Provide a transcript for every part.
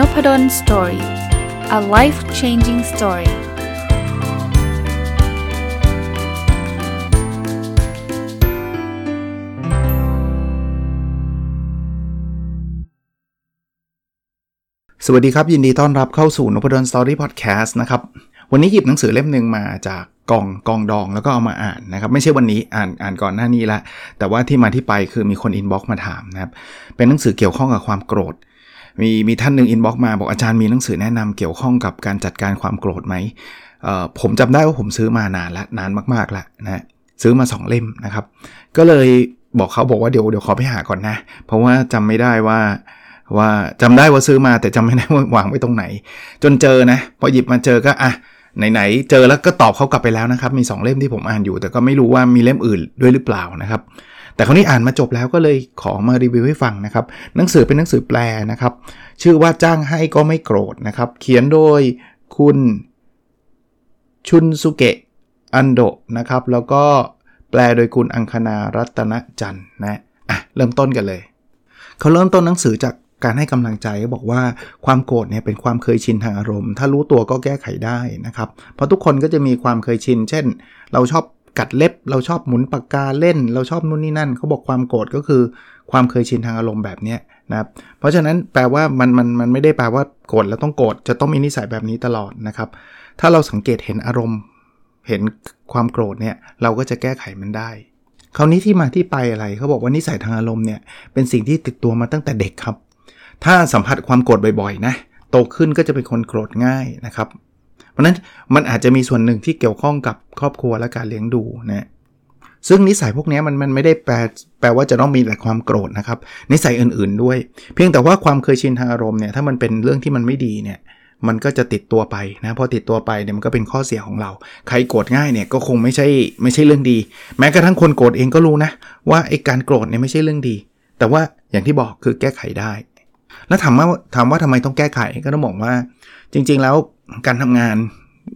n o p a d o story a life changing story สวัสดีครับ ยินดีต้อนรับเข้าสู่นพดล Story Podcast นะครับ วันนี้หยิบหนังสือเล่มหนึ่งมาจากกองกองดองแล้วก็เอามาอ่านนะครับ ไม่ใช่วันนี้อ่านอ่านก่อนหน้านี้ละแต่ว่าที่มาที่ไปคือมีคน inbox มาถามนะครับ เป็นหนังสือเกี่ยวข้องกับความโกรธ มีมีท่านหนึ่ง inbox มาบอกอาจารย์มีหนังสือแนะนำเกี่ยวข้องกับการจัดการความโกรธไหมผมจำได้ว่าผมซื้อมานานละนานมากๆแล้วนะซื้อมา 2 เล่มนะครับ ก็เลยบอกเขาบอกว่าเดี๋ยวเดี๋ยวขอไปหาก่อนนะ เพราะว่าจำไม่ได้ว่าว่าจำได้ว่าซื้อมาแต่จำไม่ได้ว่าวางไว้ตรงไหน จนเจอนะ พอหยิบมาเจอก็อะไหนๆเจอแล้วก็ตอบเขากลับไปแล้วนะครับ มี 2 เล่มที่ผมอ่านอยู่ แต่ก็ไม่รู้ว่ามีเล่มอื่นด้วยหรือเปล่านะครับ แต่คราวนี้อ่านมาจบแล้วก็เลยขอมารีวิวให้ฟังนะครับ หนังสือเป็นหนังสือแปลนะครับ ชื่อว่าจ้างให้ก็ไม่โกรธนะครับ เขียนโดยคุณชุนสุเกะอันโดนะครับ แล้วก็แปลโดยคุณอังคณารัตนจันนะอะเริ่มต้นกันเลย เขาเริ่มต้นหนังสือจากการให้กำลังใจบอกว่าความโกรธเนี่ยเป็นความเคยชินทางอารมณ์ ถ้ารู้ตัวก็แก้ไขได้นะครับ เพราะทุกคนก็จะมีความเคยชิน เช่น เราชอบ กัดเล็บ เราชอบหมุนปากกาเล่น เราชอบนู่นนี่นั่นเขาบอกความโกรธก็คือความเคยชินทางอารมณ์แบบนี้นะครับเพราะฉะนั้นแปลว่ามันมันมันไม่ได้แปลว่าโกรธแล้วต้องโกรธจะต้องมีนิสัยแบบนี้ตลอดนะครับ ถ้าเราสังเกตเห็นอารมณ์ เห็นความโกรธเนี่ยเราก็จะแก้ไขมันได้คราวนี้ที่มาที่ไปอะไรเขาบอกว่านิสัยทางอารมณ์เนี่ยเป็นสิ่งที่ติดตัวมาตั้งแต่เด็กครับ ถ้าสัมผัสความโกรธบ่อยๆนะโตขึ้นก็จะเป็นคนโกรธง่ายนะครับ ราะนั้นมันอาจจะมีส่วนหนึ่งที่เกี่ยวข้องกับครอบครัวและการเลี้ยงดูนะซึ่งนิสัยพวกนี้มันมันไม่ได้แปลแปลว่าจะต้องมีแต่ความโกรธนะครับ นิสัยอื่นๆด้วย เพียงแต่ว่าความเคยชินทางอารมณ์เนี่ยถ้ามันเป็นเรื่องที่มันไม่ดีเนี่ยมันก็จะติดตัวไปนะพอติดตัวไปเนี่ยมันก็เป็นข้อเสียของเรา ใครโกรธง่ายเนี่ยก็คงไม่ใช่ไม่ใช่เรื่องดี แม้กระทั่งคนโกรธเองก็รู้นะว่าไอ้การโกรธเนี่ยไม่ใช่เรื่องดี แต่ว่าอย่างที่บอกคือแก้ไขได้ แล้วถามว่าถามว่าทำไมต้องแก้ไขก็ต้องบอกว่า จริง ๆ แล้ว การทำงาน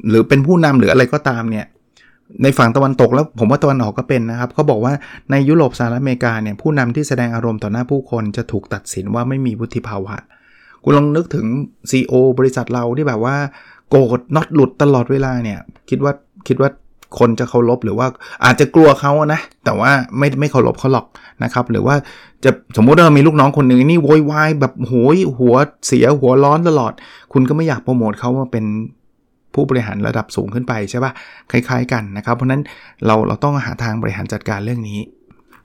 หรือเป็นผู้นำหรืออะไรก็ตามเนี่ยในฝั่งตะวันตกแล้วผมว่าตะวันออกก็เป็นนะครับเขาบอกว่าในยุโรปสหรัฐอเมริกาเนี่ยผู้นำที่แสดงอารมณ์ต่อหน้าผู้คนจะถูกตัดสินว่าไม่มีวุฒิภาวะ คุณลองนึกถึง CEO บริษัทเราที่แบบว่า โกรธน็อตหลุดตลอดเวลาเนี่ย คิดว่าคิดว่า คนจะเคารพหรือว่าอาจจะกลัวเขานะ แต่ว่าไม่ไม่เคารพเขาหรอกนะครับ หรือว่าจะสมมติว่ามีลูกน้องคนหนึ่งนี่โวยวายแบบโหยหัวเสียหัวร้อนตลอด คุณก็ไม่อยากโปรโมทเขามาเป็นผู้บริหารระดับสูงขึ้นไปใช่ป่ะคล้าย ๆ กันนะครับ เพราะนั้นเราเราต้องหาทางบริหารจัดการเรื่องนี้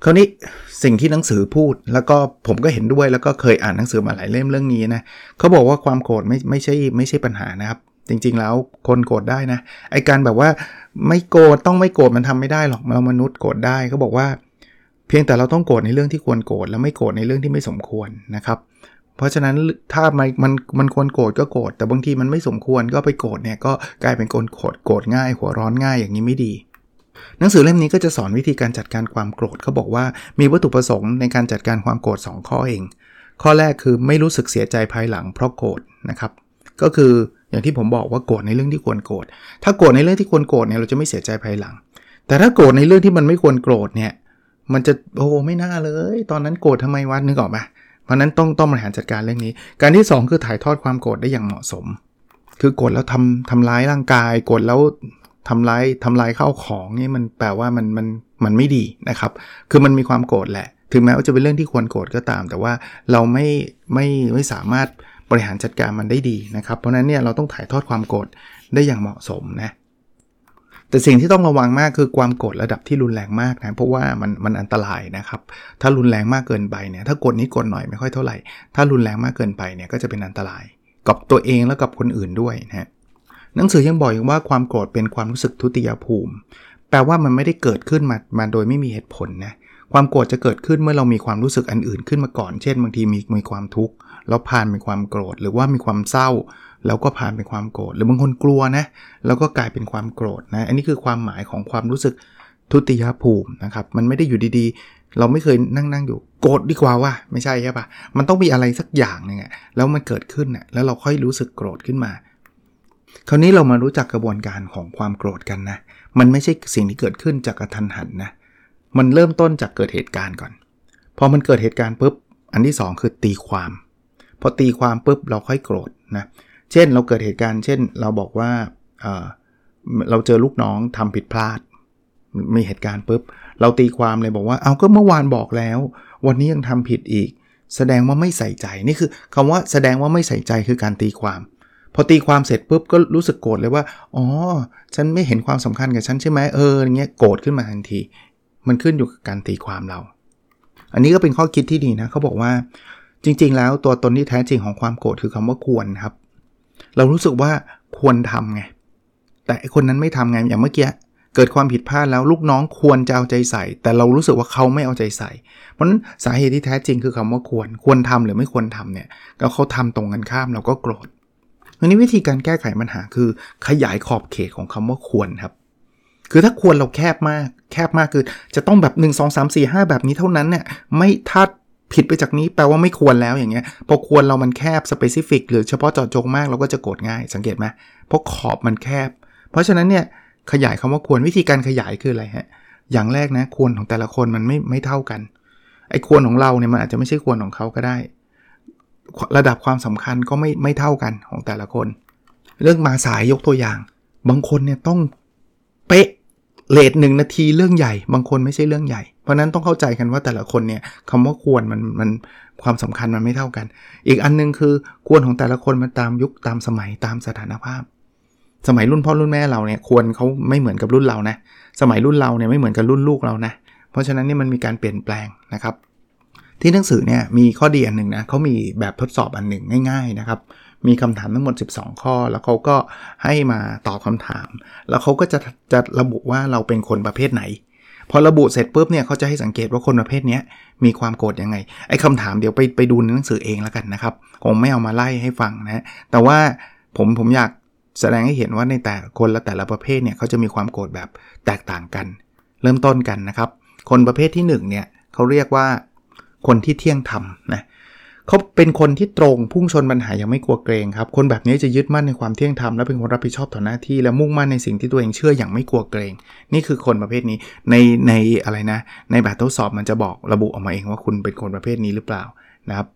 คราวนี้สิ่งที่หนังสือพูดแล้วก็ผมก็เห็นด้วยแล้วก็เคยอ่านหนังสือมาหลายเล่มเรื่องนี้นะเขาบอกว่าความโกรธไม่ไม่ใช่ไม่ใช่ปัญหานะครับ จริงๆแล้วคนโกรธได้นะไอการแบบว่าไม่โกรธต้องไม่โกรธมันทำไม่ได้หรอกเรามนุษย์โกรธได้เขาบอกว่า เพียงแต่เราต้องโกรธในเรื่องที่ควรโกรธแล้วไม่โกรธในเรื่องที่ไม่สมควรนะครับ เพราะฉะนั้นถ้ามันมันมันควรโกรธก็โกรธแต่บางทีมันไม่สมควรก็ไปโกรธเนี่ยก็กลายเป็นคนโกรธโกรธง่าย หัวร้อนง่ายอย่างนี้ไม่ดีหนังสือเล่มนี้ก็จะสอนวิธีการจัดการความโกรธเขาบอกว่ามีวัตถุประสงค์ในการจัดการความโกรธ2ข้อเอง ข้อแรกคือไม่รู้สึกเสียใจภายหลังเพราะโกรธนะครับ ก็คือ อย่างที่ผมบอกว่าโกรธในเรื่องที่ควรโกรธ ถ้าโกรธในเรื่องที่ควรโกรธเนี่ยเราจะไม่เสียใจภายหลัง แต่ถ้าโกรธในเรื่องที่มันไม่ควรโกรธเนี่ย มันจะโอ้ไม่น่าเลย ตอนนั้นโกรธทำไมวะนึกออกไหมเพราะนั้นต้องต้องบริหารจัดการเรื่องนี้ การที่ 2 คือถ่ายทอดความโกรธได้อย่างเหมาะสม คือโกรธแล้วทำทำร้ายร่างกาย โกรธแล้วทำร้ายทำลายข้าวของนี่มันแปลว่ามันมันมันไม่ดีนะครับ คือมันมีความโกรธแหละ ถึงแม้ว่าจะเป็นเรื่องที่ควรโกรธก็ตาม แต่ว่าเราไม่ไม่ไม่สามารถ บริหารจัดการมันได้ดีนะครับ เพราะนั้นเนี่ยเราต้องถ่ายทอดความโกรธได้อย่างเหมาะสมนะแต่สิ่งที่ต้องระวังมากคือความโกรธระดับที่รุนแรงมากนะเพราะว่ามันมันอันตรายนะครับ ถ้ารุนแรงมากเกินไปเนี่ยถ้ากดนี้กดหน่อยไม่ค่อยเท่าไหร่ ถ้ารุนแรงมากเกินไปเนี่ยก็จะเป็นอันตราย กับตัวเองแล้วกับคนอื่นด้วยนะหนังสือยังบอกอีกว่าความโกรธเป็นความรู้สึกทุติยภูมิ แปลว่ามันไม่ได้เกิดขึ้นมามาโดยไม่มีเหตุผลนะ ความโกรธจะเกิดขึ้นเมื่อเรามีความรู้สึกอันอื่นขึ้นมาก่อน เช่น บางทีมีมีความทุกข์แล้วผ่านเป็นความโกรธ หรือว่ามีความเศร้า แล้วก็ผ่านเป็นความโกรธ หรือบางคนกลัวนะ แล้วก็กลายเป็นความโกรธนะ อันนี้คือความหมายของความรู้สึกทุติยภูมินะครับ มันไม่ได้อยู่ดีๆ เราไม่เคยนั่งนั่งอยู่ โกรธดีกว่าว่าไม่ใช่ใช่ปะมันต้องมีอะไรสักอย่างนึงอะแล้วมันเกิดขึ้นอะแล้วเราค่อยรู้สึกโกรธขึ้นมา คราวนี้เรามารู้จักกระบวนการของความโกรธกันนะ มันไม่ใช่สิ่งที่เกิดขึ้นจากกระทันหันนะ มันเริ่มต้นจากเกิดเหตุการณ์ก่อน พอมันเกิดเหตุการณ์ปุ๊บ อันที่ 2 คือตีความ พอตีความปุ๊บเราค่อยโกรธนะ เช่นเราเกิดเหตุการณ์ เช่น เราบอกว่าเเราเจอลูกน้องทำผิดพลาด มีเหตุการณ์ปุ๊บ เราตีความเลยบอกว่า เอาก็เมื่อวานบอกแล้ว วันนี้ยังทำผิดอีก แสดงว่าไม่ใส่ใจ นี่คือคำว่าแสดงว่าไม่ใส่ใจคือการตีความ พอตีความเสร็จปุ๊บก็รู้สึกโกรธเลยว่า อ๋อ ฉันไม่เห็นความสำคัญกับฉันใช่ไหมเอออย่างเงี้ย โกรธขึ้นมาทันที มันขึ้นอยู่กับการตีความเรา อันนี้ก็เป็นข้อคิดที่ดีนะเขาบอกว่าจริง ๆ แล้วตัวตนที่แท้จริงของความโกรธคือคำว่าควรครับ เรารู้สึกว่าควรทำไง แต่คนนั้นไม่ทำไงอย่างเมื่อกี้เกิดความผิดพลาดแล้วลูกน้องควรจะเอาใจใส่ แต่เรารู้สึกว่าเขาไม่เอาใจใส่ เพราะนั้นสาเหตุที่แท้จริงคือคำว่าควร ควรทำหรือไม่ควรทำเนี่ยแล้วเขาทำตรงกันข้ามเราก็โกรธอันนี้วิธีการแก้ไขปัญหาคือขยายขอบเขตของคำว่าควรครับ คือถ้าควรเราแคบมาก แคบมากคือ จะต้องแบบ 1 2 3 4 5 แบบนี้เท่านั้นเนี่ยไม่ถ้าผิดไปจากนี้แปลว่าไม่ควรแล้วอย่างเงี้ยพอควรเรามันแคบสเปซิฟิกหรือเฉพาะเจาะจงมากเราก็จะโกรธง่ายสังเกตไหมเพราะขอบมันแคบ เพราะฉะนั้นเนี่ยขยายคำว่าควรวิธีการขยายคืออะไรฮะอย่างแรกนะควรของแต่ละคนมันไม่ไม่เท่ากันไอ้ควรของเราเนี่ยมันอาจจะไม่ใช่ควรของเขาก็ได้ ระดับความสำคัญก็ไม่ไม่เท่ากันของแต่ละคน เรื่องมาสายยกตัวอย่าง บางคนเนี่ยต้องเป๊ะ เลทหนึ่งนาทีเรื่องใหญ่ บางคนไม่ใช่เรื่องใหญ่ เพราะนั้นต้องเข้าใจกันว่าแต่ละคนเนี่ยคำว่าควรมันมันความสำคัญมันไม่เท่ากัน อีกอันนึงคือควรของแต่ละคนมันตามยุคตามสมัยตามสถานภาพ สมัยรุ่นพ่อรุ่นแม่เราเนี่ยควรเขาไม่เหมือนกับรุ่นเรานะ สมัยรุ่นเราเนี่ยไม่เหมือนกับรุ่นลูกเรานะ เพราะฉะนั้นนี่มันมีการเปลี่ยนแปลงนะครับ ที่หนังสือเนี่ยมีข้อดีอันหนึ่งนะเขามีแบบทดสอบอันหนึ่งง่าย ๆนะครับ มีคำถามทั้งหมด 12 ข้อ แล้วเขาก็ให้มาตอบคำถาม แล้วเขาก็จะจะระบุว่าเราเป็นคนประเภทไหน พอระบุเสร็จปุ๊บเนี่ยเขาจะให้สังเกตว่าคนประเภทนี้มีความโกรธยังไงไอ้คำถามเดี๋ยวไปไปดูในหนังสือเองแล้วกันนะครับคงไม่เอามาไล่ให้ฟังนะแต่ว่าผมผมอยากแสดงให้เห็นว่าในแต่คนละแต่ละประเภทเนี่ยเขาจะมีความโกรธแบบแตกต่างกัน เริ่มต้นกันนะครับ คนประเภทที่1เนี่ยเขาเรียกว่าคนที่เที่ยงธรรมนะ เขาเป็นคนที่ตรงพุ่งชนปัญหายังไม่กลัวเกรงครับ คนแบบนี้จะยึดมั่นในความเที่ยงธรรมและเป็นคนรับผิดชอบต่อหน้าที่ และมุ่งมั่นในสิ่งที่ตัวเองเชื่ออย่างไม่กลัวเกรง นี่คือคนประเภทนี้ในในอะไรนะ ในแบบทดสอบมันจะบอกระบุออกมาเองว่าคุณเป็นคนประเภทนี้หรือเปล่านะครับ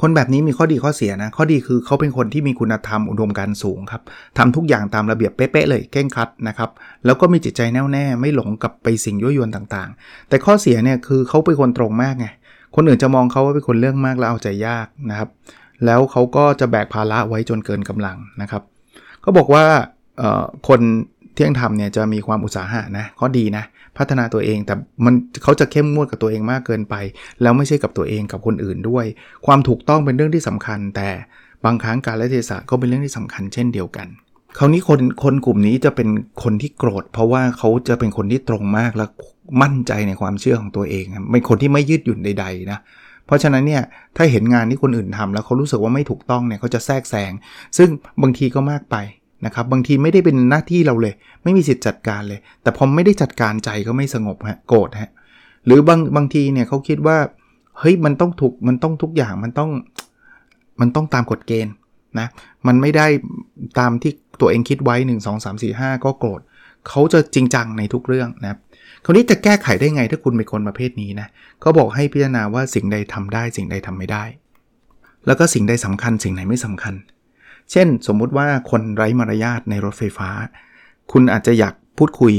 คนแบบนี้มีข้อดีข้อเสียนะ ข้อดีคือเขาเป็นคนที่มีคุณธรรมอุดมการสูงครับทำทุกอย่างตามระเบียบเป๊ะๆเลยเก่งคัดนะครับ แล้วก็มีจิตใจแน่วแน่ไม่หลงกับไปสิ่งยั่วยวนต่างๆ แต่ข้อเสียเนี่ยคือเขาเป็นคนตรงมากไง คนอื่นจะมองเขาว่าเป็นคนเรื่องมากแล้วเอาใจยากนะครับ แล้วเขาก็จะแบกภาระไว้จนเกินกำลังนะครับก็บอกว่าคนเที่ยงธรรมเนี่ยจะมีความอุตสาหะนะข้อดีนะ พัฒนาตัวเองแต่มันเขาจะเข้มงวดกับตัวเองมากเกินไป แล้วไม่ใช่กับตัวเองกับคนอื่นด้วย ความถูกต้องเป็นเรื่องที่สำคัญ แต่บางครั้งการและเทศะก็เป็นเรื่องที่สำคัญเช่นเดียวกัน คราวนี้คนคนกลุ่มนี้จะเป็นคนที่โกรธ เพราะว่าเขาจะเป็นคนที่ตรงมากและมั่นใจในความเชื่อของตัวเองเป็นคนที่ไม่ยืดหยุ่นใดๆนะเพราะฉะนั้นเนี่ยถ้าเห็นงานที่คนอื่นทำแล้วเขารู้สึกว่าไม่ถูกต้องเนี่ยเขาจะแทรกแซงซึ่งบางทีก็มากไปนะครับบางทีไม่ได้เป็นหน้าที่เราเลย ไม่มีสิทธิ์จัดการเลย แต่พอไม่ได้จัดการใจก็ไม่สงบฮะโกรธฮะหรือบางบางทีเนี่ยเขาคิดว่าเฮ้ยมันต้องถูกมันต้องทุกอย่างมันต้องมันต้องตามกฎเกณฑ์นะมันไม่ได้ตามที่ ตัวเองคิดไว้ 1 2 3 4 5 ก็โกรธเขาจะจริงจังในทุกเรื่องนะคราวนี้จะแก้ไขได้ไงถ้าคุณเป็นคนประเภทนี้นะก็บอกให้พิจารณาว่าสิ่งใดทำได้ สิ่งใดทำไม่ได้ แล้วก็สิ่งใดสำคัญ สิ่งไหนไม่สำคัญ เช่น สมมุติว่าคนไร้มารยาทในรถไฟฟ้า คุณอาจจะอยากพูดคุย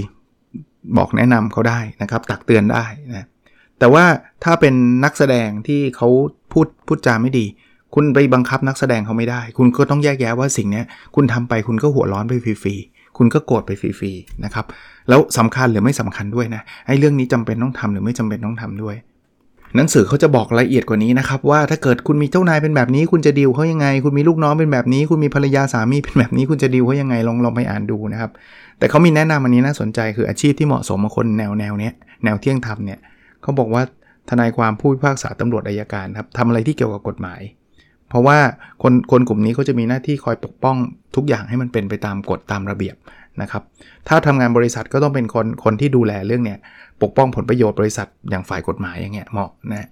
บอกแนะนำเขาได้นะครับ ตักเตือนได้นะแต่ว่าถ้าเป็นนักแสดงที่เขาพูดพูดจาไม่ดี คุณไปบังคับนักแสดงเขาไม่ได้ คุณก็ต้องแยกแยะว่าสิ่งนี้คุณทำไปคุณก็หัวร้อนไปฟรีๆ คุณก็โกรธไปฟรีๆ นะครับ แล้วสำคัญหรือไม่สำคัญด้วยนะ ไอ้เรื่องนี้จำเป็นต้องทำหรือไม่จำเป็นต้องทำด้วย หนังสือเขาจะบอกละเอียดกว่านี้นะครับ ว่าถ้าเกิดคุณมีเจ้านายเป็นแบบนี้ คุณจะดีลเขายังไง คุณมีลูกน้องเป็นแบบนี้ คุณมีภรรยาสามีเป็นแบบนี้ คุณจะดีลเขายังไง ลองลองไปอ่านดูนะครับ แต่เขามีแนะนำอันนี้น่าสนใจคืออาชีพที่เหมาะสมกับคนแนวแนวเนี้ยแนวเที่ยงธรรมเนี่ยเขาบอกว่าทนายความผู้พิพากษาตำรวจอายการครับทำอะไรที่เกี่ยวกับกฎหมาย เพราะว่าคนคนกลุ่มนี้เขาจะมีหน้าที่คอยปกป้องทุกอย่างให้มันเป็นไปตามกฎตามระเบียบนะครับถ้าทำงานบริษัทก็ต้องเป็นคนคนที่ดูแลเรื่องเนี้ยปกป้องผลประโยชน์บริษัทอย่างฝ่ายกฎหมายอย่างเงี้ยเหมาะนะ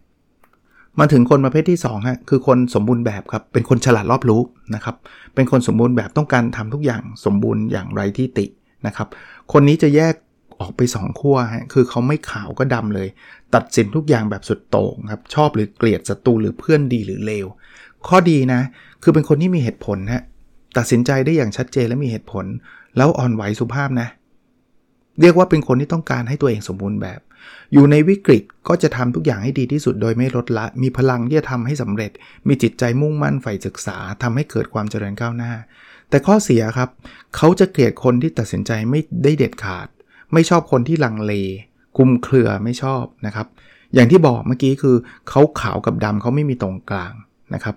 มาถึงคนประเภทที่2ฮะคือคนสมบูรณ์แบบครับเป็นคนฉลาดรอบรู้นะครับเป็นคนสมบูรณ์แบบต้องการทำทุกอย่างสมบูรณ์อย่างไรที่ตินะครับคนนี้จะแยกออกไป 2 ขั้วฮะคือเขาไม่ขาวก็ดำเลย ตัดสินทุกอย่างแบบสุดโต่งครับชอบหรือเกลียดศัตรูหรือเพื่อนดีหรือเลว ข้อดีนะ คือเป็นคนที่มีเหตุผลฮะตัดสินใจได้อย่างชัดเจนและมีเหตุผล แล้วอ่อนไหวสุภาพนะ เรียกว่าเป็นคนที่ต้องการให้ตัวเองสมบูรณ์แบบ อยู่ในวิกฤตก็จะทำทุกอย่างให้ดีที่สุดโดยไม่ลดละ มีพลังที่จะทำให้สำเร็จ มีจิตใจมุ่งมั่นใฝ่ศึกษาทำให้เกิดความเจริญก้าวหน้า แต่ข้อเสียครับ เขาจะเกลียดคนที่ตัดสินใจไม่ได้เด็ดขาด ไม่ชอบคนที่ลังเลคุมเครือไม่ชอบนะครับ อย่างที่บอกเมื่อกี้คือเขาขาวกับดำเขาไม่มีตรงกลางนะครับ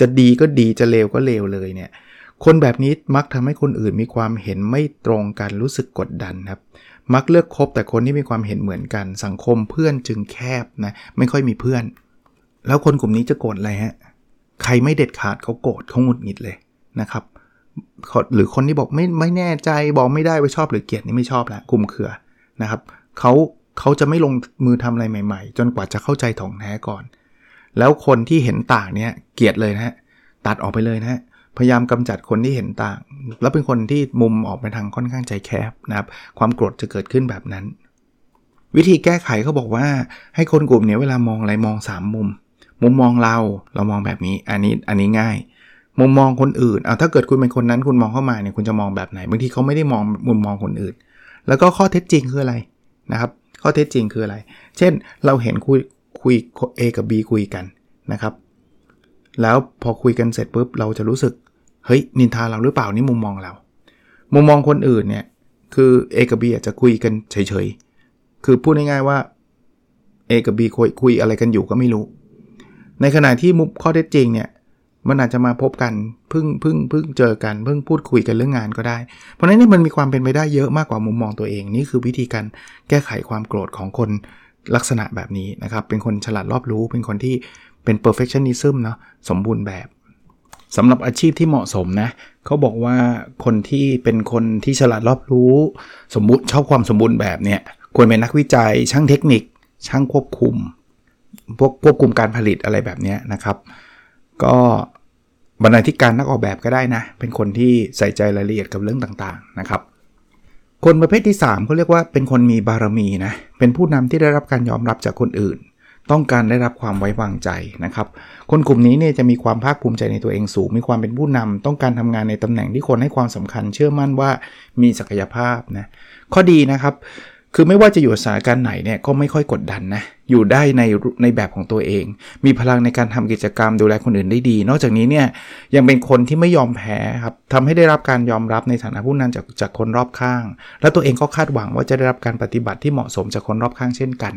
จะดีก็ดีจะเลวก็เลวเลยเนี่ยคนแบบนี้มักทำให้คนอื่นมีความเห็นไม่ตรงกันรู้สึกกดดันครับมักเลือกคบแต่คนที่มีความเห็นเหมือนกัน สังคมเพื่อนจึงแคบนะไม่ค่อยมีเพื่อน แล้วคนกลุ่มนี้จะโกรธอะไรฮะใครไม่เด็ดขาดเขาโกรธเขาหงุดหงิดเลยนะครับ หรือคนที่บอกไม่ไม่แน่ใจบอกไม่ได้ว่าชอบหรือเกลียดนี่ไม่ชอบแหละกลุ่มเขือนะครับเขาเขาจะไม่ลงมือทำอะไรใหม่ ๆ จนกว่าจะเข้าใจถ่องแท้ก่อน แล้วคนที่เห็นต่างเนี่ยเกลียดเลยนะฮะตัดออกไปเลยนะฮะพยายามกำจัดคนที่เห็นต่าง แล้วเป็นคนที่มุมออกไปทางค่อนข้างใจแคบนะครับ ความโกรธจะเกิดขึ้นแบบนั้น วิธีแก้ไขเขาบอกว่าให้คนกลุ่มนี้เวลามองอะไรมอง 3 มุม มุมมองเราเรามองแบบนี้อันนี้อันนี้ง่าย มุมมองคนอื่นเอาถ้าเกิดคุณเป็นคนนั้นคุณมองเข้ามาเนี่ยคุณจะมองแบบไหนบางทีเขาไม่ได้มองมุมมองคนอื่น แล้วก็ข้อเท็จจริงคืออะไรนะครับ ข้อเท็จจริงคืออะไร เช่น เราเห็นคุย คุย A กับ B คุยกันนะครับ แล้วพอคุยกันเสร็จปุ๊บเราจะรู้สึก เฮ้ย นินทาเราหรือเปล่านี่มุมมองเรา มุมมองคนอื่นเนี่ย คือ A กับ B อาจจะคุยกันเฉยๆ คือพูดง่ายๆว่า A กับ B คุยคุยอะไรกันอยู่ก็ไม่รู้ ในขณะที่มุมข้อเท็จจริงเนี่ยมันอาจจะมาพบกันเพิ่งเพิ่งเพิ่งเจอกันเพิ่งพูดคุยกันเรื่องงานก็ได้ เพราะฉะนั้นนี่มันมีความเป็นไปได้เยอะมากกว่ามุมมองตัวเอง นี่คือวิธีการแก้ไขความโกรธของคน ลักษณะแบบนี้นะครับ เป็นคนฉลาดรอบรู้ เป็นคนที่เป็น perfectionism เนาะสมบูรณ์แบบสำหรับอาชีพที่เหมาะสมนะเขาบอกว่าคนที่เป็นคนที่ฉลาดรอบรู้ สมบูรณ์ชอบความสมบูรณ์แบบเนี่ยควรเป็นนักวิจัย ช่างเทคนิค ช่างควบคุม พวกควบคุมการผลิตอะไรแบบนี้นะครับ ก็บรรณาธิการนักออกแบบก็ได้นะ เป็นคนที่ใส่ใจรายละเอียดกับเรื่องต่างๆนะครับ คนประเภทที่ 3เขาเรียกว่าเป็นคนมีบารมีนะ เป็นผู้นำที่ได้รับการยอมรับจากคนอื่น ต้องการได้รับความไว้วางใจนะครับ คนกลุ่มนี้เนี่ยจะมีความภาคภูมิใจในตัวเองสูง มีความเป็นผู้นำต้องการทำงานในตำแหน่งที่คนให้ความสำคัญ เชื่อมั่นว่ามีศักยภาพนะ ข้อดีนะครับ คือไม่ว่าจะอยู่สถานการณ์ไหนเนี่ยก็ไม่ค่อยกดดันนะ อยู่ได้ในในแบบของตัวเอง มีพลังในการทำกิจกรรมดูแลคนอื่นได้ดี นอกจากนี้เนี่ยยังเป็นคนที่ไม่ยอมแพ้ครับทำให้ได้รับการยอมรับในฐานะผู้นำจากจากคนรอบข้าง และตัวเองก็คาดหวังว่าจะได้รับการปฏิบัติที่เหมาะสมจากคนรอบข้างเช่นกัน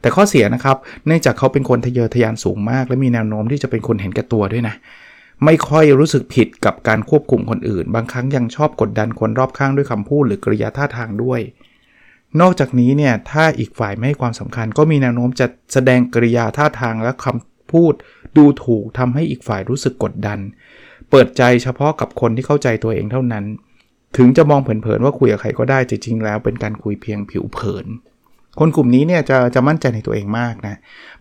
แต่ข้อเสียนะครับ เนื่องจากเขาเป็นคนทะเยอทะยานสูงมาก และมีแนวโน้มที่จะเป็นคนเห็นแก่ตัวด้วยนะไม่ค่อยรู้สึกผิดกับการควบคุมคนอื่น บางครั้งยังชอบกดดันคนรอบข้างด้วยคำพูด หรือกริยาท่าทางด้วย นอกจากนี้เนี่ยถ้าอีกฝ่ายไม่ให้ความสำคัญ ก็มีแนวโน้มจะแสดงกริยาท่าทางและคำพูดดูถูกทำให้อีกฝ่ายรู้สึกกดดัน เปิดใจเฉพาะกับคนที่เข้าใจตัวเองเท่านั้น ถึงจะมองเผินๆว่าคุยกับใครก็ได้จริงๆแล้วเป็นการคุยเพียงผิวเผิน คนกลุ่มนี้เนี่ยจะจะมั่นใจในตัวเองมากนะ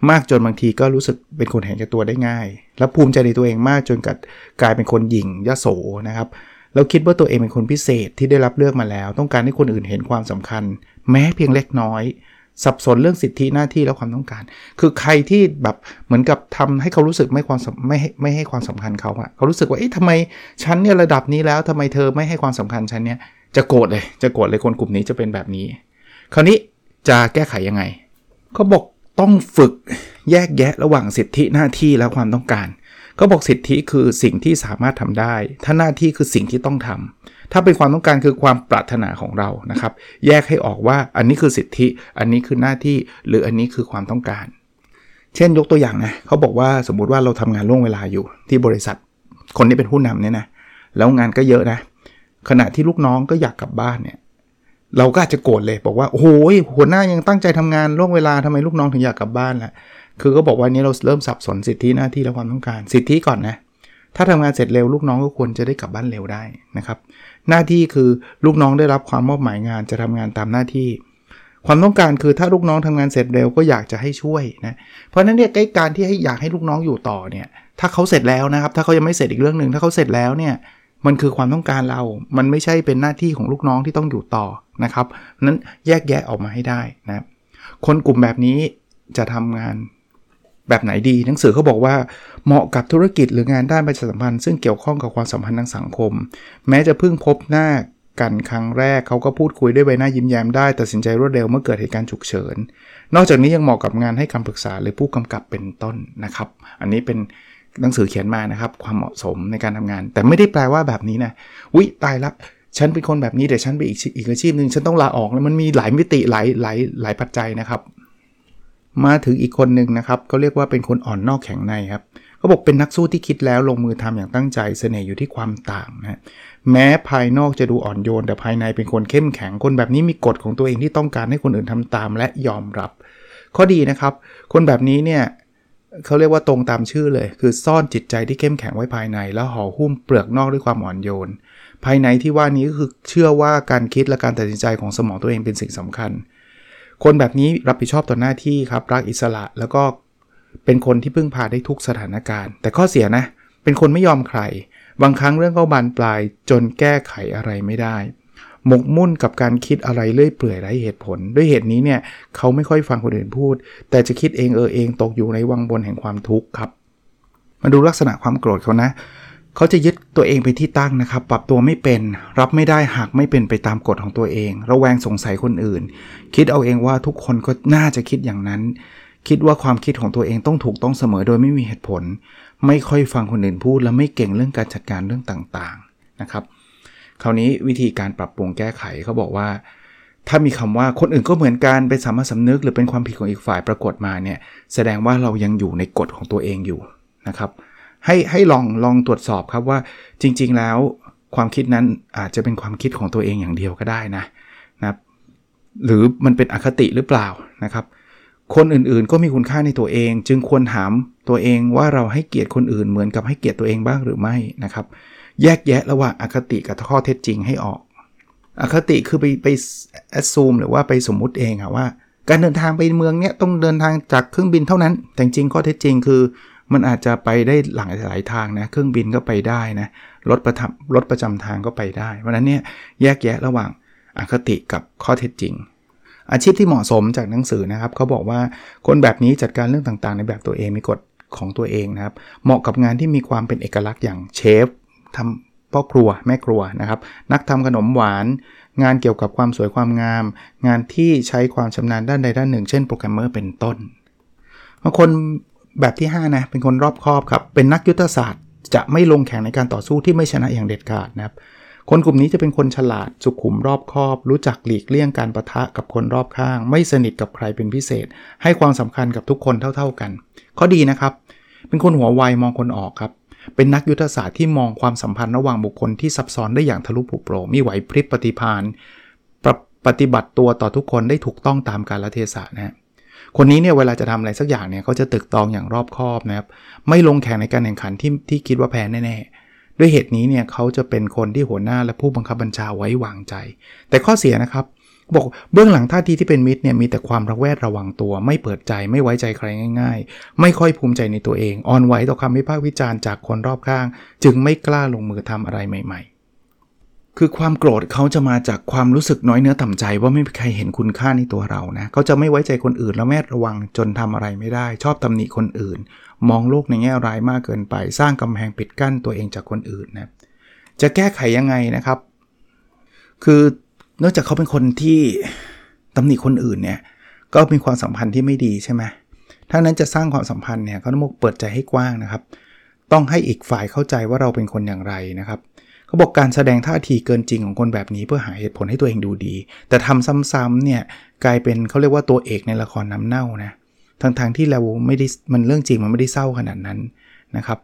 มากจนบางทีก็รู้สึกเป็นคนเห็นแก่ตัวได้ง่าย และภูมิใจในตัวเองมากจนกัดกลายเป็นคนหยิ่งยโสนะครับ แล้วคิดว่าตัวเองเป็นคนพิเศษที่ได้รับเลือกมาแล้ว ต้องการให้คนอื่นเห็นความสำคัญ แม้เพียงเล็กน้อย สับสนเรื่องสิทธิหน้าที่และความต้องการ คือใครที่แบบเหมือนกับทำให้เขารู้สึกไม่ความไม่ให้ไม่ให้ความสำคัญเขาอะเขารู้สึกว่าเอ๊ะทำไมฉันเนี่ยระดับนี้แล้วทำไมเธอไม่ให้ความสำคัญฉันเนี่ยจะโกรธเลยจะโกรธเลยคนกลุ่มนี้จะเป็นแบบนี้ คราวนี้จะแก้ไขยังไงเขาบอกต้องฝึกแยกแยะระหว่างสิทธิหน้าที่และความต้องการ เขาบอกสิทธิคือสิ่งที่สามารถทำได้ ถ้าหน้าที่คือสิ่งที่ต้องทำถ้าเป็นความต้องการคือความปรารถนาของเรานะครับ แยกให้ออกว่าอันนี้คือสิทธิ อันนี้คือหน้าที่ หรืออันนี้คือความต้องการ เช่นยกตัวอย่างนะเขาบอกว่าสมมุติว่าเราทำงานล่วงเวลาอยู่ ที่บริษัท คนที่เป็นผู้นำเนี่ยนะ แล้วงานก็เยอะนะ ขณะที่ลูกน้องก็อยากกลับบ้านเนี่ย เราก็อาจจะโกรธเลยบอกว่าโอ้โหหัวหน้ายังตั้งใจทำงานล่วงเวลาทำไมลูกน้องถึงอยากกลับบ้านล่ะ คือก็บอกว่านี้เราเริ่มสับสนสิทธิหน้าที่และความต้องการ สิทธิก่อนนะ ถ้าทำงานเสร็จเร็วลูกน้องก็ควรจะได้กลับบ้านเร็วได้นะครับ หน้าที่คือลูกน้องได้รับความมอบหมายงานจะทำงานตามหน้าที่ ความต้องการคือถ้าลูกน้องทำงานเสร็จเร็วก็อยากจะให้ช่วยนะ เพราะนั้นเนี่ยการที่ให้อยากให้ลูกน้องอยู่ต่อเนี่ย ถ้าเขาเสร็จแล้วนะครับ ถ้าเขายังไม่เสร็จอีกเรื่องหนึ่งถ้าเขาเสร็จแล้วเนี่ยมันคือความต้องการเรา มันไม่ใช่เป็นหน้าที่ของลูกน้องที่ต้องอยู่ต่อนะครับ นั้นแยกแยะออกมาให้ได้นะ คนกลุ่มแบบนี้จะทำงาน แบบไหนดี หนังสือเขาบอกว่าเหมาะกับธุรกิจหรืองานด้านประชาสัมพันธ์ ซึ่งเกี่ยวข้องกับความสัมพันธ์ทางสังคม แม้จะเพิ่งพบหน้ากันครั้งแรกเขาก็พูดคุยด้วยใบหน้ายิ้มแย้มได้ตัดสินใจรวดเร็วเมื่อเกิดเหตุการณ์ฉุกเฉิน นอกจากนี้ยังเหมาะกับงานให้คำปรึกษาหรือผู้กำกับเป็นต้นนะครับ อันนี้เป็นหนังสือเขียนมานะครับความเหมาะสมในการทำงาน แต่ไม่ได้แปลว่าแบบนี้นะวิตายละฉันเป็นคนแบบนี้แต่ฉันไปอีกอีกอาชีพหนึ่งฉันต้องลาออกแล้วมันมีหลายมิติหลายหลายหลายปัจจัยนะครับ มาถึงอีกคนหนึ่งนะครับเขาเรียกว่าเป็นคนอ่อนนอกแข็งในครับเขาบอกเป็นนักสู้ที่คิดแล้วลงมือทำอย่างตั้งใจเสน่ห์อยู่ที่ความต่างนะแม้ภายนอกจะดูอ่อนโยน แต่ภายในเป็นคนเข้มแข็งคนแบบนี้มีกฎของตัวเองที่ต้องการให้คนอื่นทำตามและยอมรับ ข้อดีนะครับ คนแบบนี้เนี่ยเขาเรียกว่าตรงตามชื่อเลย คือซ่อนจิตใจที่เข้มแข็งไว้ภายใน แล้วห่อหุ้มเปลือกนอกด้วยความอ่อนโยน ภายในที่ว่านี้ก็คือเชื่อว่าการคิดและการตัดสินใจของสมองตัวเองเป็นสิ่งสำคัญ คนแบบนี้รับผิดชอบต่อหน้าที่ครับรักอิสระแล้วก็เป็นคนที่พึ่งพาได้ทุกสถานการณ์ แต่ข้อเสียนะ เป็นคนไม่ยอมใคร บางครั้งเรื่องก็บานปลายจนแก้ไขอะไรไม่ได้ หมกมุ่นกับการคิดอะไรเลื่อยเปื่อยไร้เหตุผล ด้วยเหตุนี้เนี่ยเขาไม่ค่อยฟังคนอื่นพูด แต่จะคิดเองเออเองตกอยู่ในวังบนแห่งความทุกข์ครับ มาดูลักษณะความโกรธเขานะ เขาจะยึดตัวเองเป็นที่ตั้งนะครับ ปรับตัวไม่เป็น รับไม่ได้หากไม่เป็นไปตามกฎของตัวเอง ระแวงสงสัยคนอื่น คิดเอาเองว่าทุกคนก็น่าจะคิดอย่างนั้น คิดว่าความคิดของตัวเองต้องถูกต้องเสมอโดยไม่มีเหตุผล ไม่ค่อยฟังคนอื่นพูด และไม่เก่งเรื่องการจัดการเรื่องต่างๆนะครับ คราวนี้วิธีการปรับปรุงแก้ไขเขาบอกว่า ถ้ามีคำว่าคนอื่นก็เหมือนกันเป็นสามัญสำนึก หรือเป็นความผิดของอีกฝ่ายปรากฏมาเนี่ยแสดงว่าเรายังอยู่ในกฎของตัวเองอยู่นะครับ ให้ให้ลองลองตรวจสอบครับว่าจริง ๆ แล้วความคิดนั้นอาจจะเป็นความคิดของตัวเองอย่างเดียวก็ได้นะนะหรือมันเป็นอคติหรือเปล่านะครับ คนอื่นๆก็มีคุณค่าในตัวเอง จึงควรถามตัวเองว่าเราให้เกียรติคนอื่นเหมือนกับให้เกียรติตัวเองบ้างหรือไม่นะครับ แยกแยะระหว่างอคติกับข้อเท็จจริงให้ออก อคติคือไปไปแอดซูมหรือว่าไปสมมุติเองอะว่า การเดินทางไปเมืองเนี้ยต้องเดินทางจากเครื่องบินเท่านั้นแต่จริงข้อเท็จจริงคือ มันอาจจะไปได้หลายหลายทางนะ เครื่องบินก็ไปได้นะ รถประทับรถประจำทางก็ไปได้ เพราะนั้นเนี่ยแยกแยะระหว่างอคติกับข้อเท็จจริง อาชีพที่เหมาะสมจากหนังสือนะครับเขาบอกว่าคนแบบนี้จัดการเรื่องต่างๆ ในแบบตัวเองมีกฎของตัวเองนะครับ เหมาะกับงานที่มีความเป็นเอกลักษณ์อย่างเชฟทำพ่อครัวแม่ครัวนะครับ นักทำขนมหวาน งานเกี่ยวกับความสวยความงาม งานที่ใช้ความชำนาญด้านใดด้านหนึ่ง เช่นโปรแกรมเมอร์เป็นต้นบางคน แบบที่ 5 นะ เป็นคนรอบคอบครับ เป็นนักยุทธศาสตร์ จะไม่ลงแข่งในการต่อสู้ที่ไม่ชนะอย่างเด็ดขาดนะครับ คนกลุ่มนี้จะเป็นคนฉลาดสุขุมรอบคอบ รู้จักหลีกเลี่ยงการปะทะกับคนรอบข้าง ไม่สนิทกับใครเป็นพิเศษ ให้ความสำคัญกับทุกคนเท่า ๆกัน ข้อดีนะครับ เป็นคนหัวไวมองคนออกครับ เป็นนักยุทธศาสตร์ที่มองความสัมพันธ์ระหว่างบุคคลที่ซับซ้อนได้อย่างทะลุผุโปร่งมีไหวพริบปฏิพานปฏิบัติตัวต่อทุกคนได้ถูกต้องตามกาลเทศะนะฮะ คนนี้เนี่ยเวลาจะทำอะไรสักอย่างเนี่ยเขาจะตึกตองอย่างรอบคอบนะครับ ไม่ลงแข่งในการแข่งขันที่ที่คิดว่าแพ้แน่ๆ ด้วยเหตุนี้เนี่ยเขาจะเป็นคนที่หัวหน้าและผู้บังคับบัญชาไว้วางใจ แต่ข้อเสียนะครับบอกเบื้องหลังท่าทีที่เป็นมิตรเนี่ยมีแต่ความระแวดระวังตัว ไม่เปิดใจไม่ไว้ใจใครง่าย ๆ ไม่ค่อยภูมิใจในตัวเอง อ่อนไหวต่อคำวิพากษ์วิจารณ์จากคนรอบข้าง จึงไม่กล้าลงมือทำอะไรใหม่ ๆ คือความโกรธเขาจะมาจากความรู้สึกน้อยเนื้อต่ำใจ ว่าไม่มีใครเห็นคุณค่าในตัวเรานะเขาจะไม่ไว้ใจคนอื่นแล้วแม่ระวังจนทำอะไรไม่ได้ ชอบตำหนิคนอื่น มองโลกในแง่ร้ายมากเกินไป สร้างกำแพงปิดกั้นตัวเองจากคนอื่นนะจะแก้ไขยังไงนะครับ คือเนื่องจากเขาเป็นคนที่ตำหนิคนอื่นเนี่ยก็มีความสัมพันธ์ที่ไม่ดีใช่ไหมถ้านั้นจะสร้างความสัมพันธ์เนี่ยเขาต้องเปิดใจให้กว้างนะครับ ต้องให้อีกฝ่ายเข้าใจว่าเราเป็นคนอย่างไรนะครับ เขาบอกการแสดงท่าทีเกินจริงของคนแบบนี้เพื่อหาเหตุผลให้ตัวเองดูดี แต่ทำซ้ำๆเนี่ยกลายเป็นเขาเรียกว่าตัวเอกในละครน้ำเน่านะทั้งๆทที่เราไม่ได้มันเรื่องจริงมันไม่ได้เศร้าขนาดนั้นนะครับ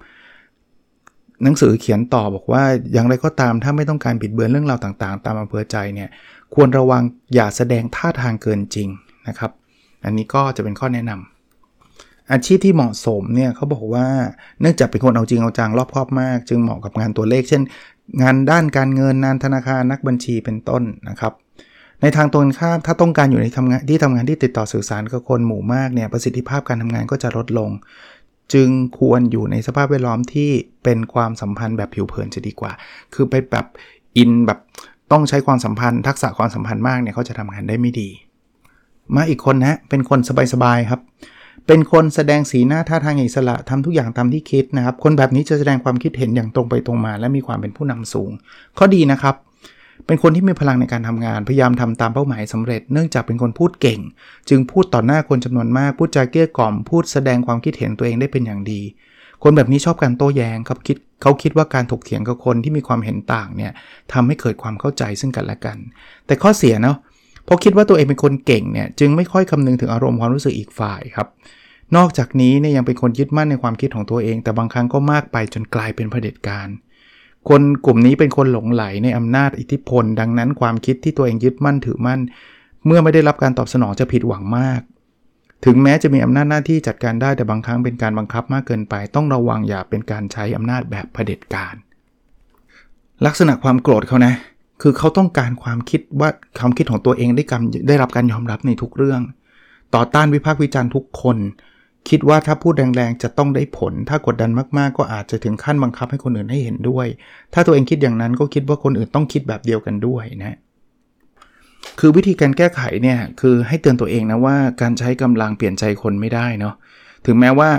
หนังสือเขียนต่อบอกว่าอย่างไรก็ตามถ้าไม่ต้องการบิดเบือนเรื่องราวต่างๆ ตามอำเภอใจเนี่ยควรระวังอย่าแสดงท่าทางเกินจริงนะครับ อันนี้ก็จะเป็นข้อแนะนำอาชีพที่เหมาะสมเนี่ยเขาบอกว่าเนื่องจากเป็นคนเอาจริงเอาจังรอบคอบมาก จึงเหมาะกับงานตัวเลข เช่น งานด้านการเงินงานธนาคารนักบัญชีเป็นต้นนะครับ ในทางตรงข้ามถ้าต้องการอยู่ในทำงานที่ทำงานที่ติดต่อสื่อสารกับคนหมู่มากเนี่ยประสิทธิภาพการทำงานก็จะลดลง จึงควรอยู่ในสภาพแวดล้อมที่เป็นความสัมพันธ์แบบผิวเผินจะดีกว่า คือไปแบบอินแบบต้องใช้ความสัมพันธ์ทักษะความสัมพันธ์มากเนี่ยเขาจะทำงานได้ไม่ดี มาอีกคนนะเป็นคนสบายๆครับ เป็นคนแสดงสีหน้าท่าทางอิสระทำทุกอย่างตามที่คิดนะครับ คนแบบนี้จะแสดงความคิดเห็นอย่างตรงไปตรงมา และมีความเป็นผู้นำสูง ข้อดีนะครับ เป็นคนที่มีพลังในการทำงาน พยายามทำตามเป้าหมายสำเร็จ เนื่องจากเป็นคนพูดเก่ง จึงพูดต่อหน้าคนจำนวนมาก พูดจาเกี้ยกล่อม พูดแสดงความคิดเห็นตัวเองได้เป็นอย่างดี คนแบบนี้ชอบการโต้แย้งครับคิดเขาคิดว่าการถกเถียงกับคนที่มีความเห็นต่างเนี่ยทำให้เกิดความเข้าใจซึ่งกันและกัน แต่ข้อเสียเนาะ พอคิดว่าตัวเองเป็นคนเก่งเนี่ยจึงไม่ค่อยคำนึงถึงอารมณ์ความรู้สึกอีกฝ่ายครับ นอกจากนี้เนี่ยยังเป็นคนยึดมั่นในความคิดของตัวเอง แต่บางครั้งก็มากไปจนกลายเป็นเผด็จการคนกลุ่มนี้เป็นคนหลงไหลในอำนาจอิทธิพล ดังนั้นความคิดที่ตัวเองยึดมั่นถือมั่น เมื่อไม่ได้รับการตอบสนองจะผิดหวังมาก ถึงแม้จะมีอำนาจหน้าที่จัดการได้แต่บางครั้งเป็นการบังคับมากเกินไป ต้องระวังอย่าเป็นการใช้อำนาจแบบเผด็จการ ลักษณะความโกรธเขานะ คือเขาต้องการความคิดว่าความคิดของตัวเองได้กำได้รับการยอมรับในทุกเรื่อง ต่อต้านวิพากษ์วิจารณ์ทุกคน คิดว่าถ้าพูดแรงๆจะต้องได้ผล ถ้ากดดันมากๆ ก็อาจจะถึงขั้นบังคับให้คนอื่นให้เห็นด้วย ถ้าตัวเองคิดอย่างนั้นก็คิดว่าคนอื่นต้องคิดแบบเดียวกันด้วยนะคือวิธีการแก้ไขเนี่ยคือให้เตือนตัวเองนะว่าการใช้กำลังเปลี่ยนใจคนไม่ได้เนาะถึงแม้ว่า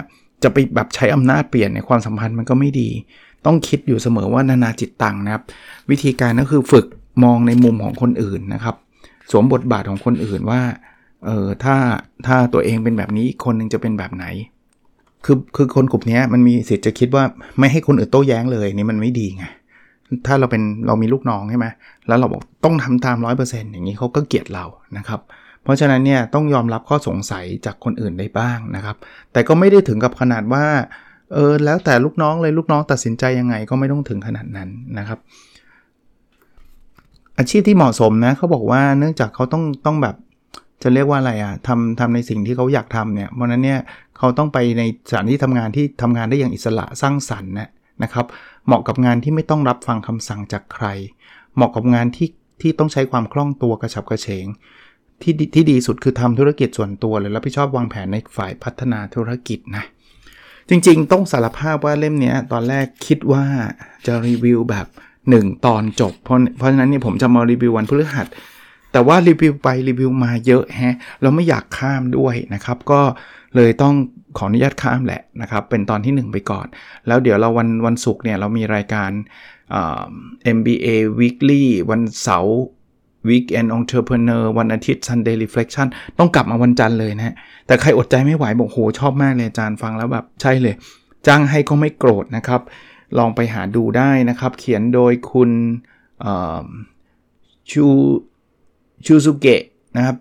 จะไปแบบใช้อำนาจเปลี่ยนในความสัมพันธ์มันก็ไม่ดี ต้องคิดอยู่เสมอว่านานาจิตตังนะครับ วิธีการก็คือฝึกมองในมุมของคนอื่นนะครับ สวมบทบาทของคนอื่นว่าเออถ้าถ้าตัวเองเป็นแบบนี้คนนึงจะเป็นแบบไหน คือคือคนกลุ่มนี้มันมีสิทธิ์จะคิดว่าไม่ให้คนอื่นโต้แย้งเลยนี่มันไม่ดีไงถ้าเราเป็นเรามีลูกน้องใช่ไหมแล้วเราบอกต้องทำตามร้อยเปอร์เซ็นต์อย่างนี้เขาก็เกลียดเรานะครับ เพราะฉะนั้นเนี่ยต้องยอมรับข้อสงสัยจากคนอื่นได้บ้างนะครับ แต่ก็ไม่ได้ถึงกับขนาดว่า เออแล้วแต่ลูกน้องเลยลูกน้องตัดสินใจยังไงก็ไม่ต้องถึงขนาดนั้นนะครับ อาชีพที่เหมาะสมนะเขาบอกว่าเนื่องจากเขาต้องต้องแบบจะเรียกว่าอะไรอะทำทำในสิ่งที่เขาอยากทำเนี่ยเพราะนั้นเนี่ยเขาต้องไปในสถานที่ทำงานที่ทำงานได้อย่างอิสระสร้างสรรค์นะนะครับ เหมาะกับงานที่ไม่ต้องรับฟังคำสั่งจากใคร เหมาะกับงานที่ที่ต้องใช้ความคล่องตัวกระฉับกระเฉง ที่ที่ดีสุดคือทำธุรกิจส่วนตัวเลยรับผิดชอบวางแผนในฝ่ายพัฒนาธุรกิจนะ จริงๆ ต้องสารภาพว่าเล่มนี้ตอนแรกคิดว่าจะรีวิวแบบ 1 ตอนจบ เพราะเพราะฉะนั้นเนี่ยผมจะมารีวิววันพฤหัส แต่ว่ารีวิวไปรีวิวมาเยอะแฮะเราไม่อยากข้ามด้วยนะครับ ก็เลยต้องขออนุญาตข้ามแหละนะครับ เป็นตอนที่ 1 ไปก่อน แล้วเดี๋ยวเราวันวันศุกร์เนี่ยเรามีรายการ MBA Weekly วันเสาร์ Weekend Entrepreneur วันอาทิตย์ Sunday Reflection ต้องกลับมาวันจันทร์เลยนะแต่ใครอดใจไม่ไหวบอกโหชอบมากเลยอาจารย์ฟังแล้วแบบใช่เลย จ้างให้ก็ไม่โกรธนะครับ ลองไปหาดูได้นะครับ เขียนโดยคุณชูชูซุเกะนะครับ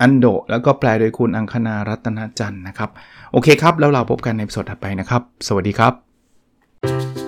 อันโดแล้วก็แปลโดยคุณอังคณารัตนจันทร์นะครับ โอเคครับ แล้วเราพบกันในสดถัดไปนะครับ สวัสดีครับ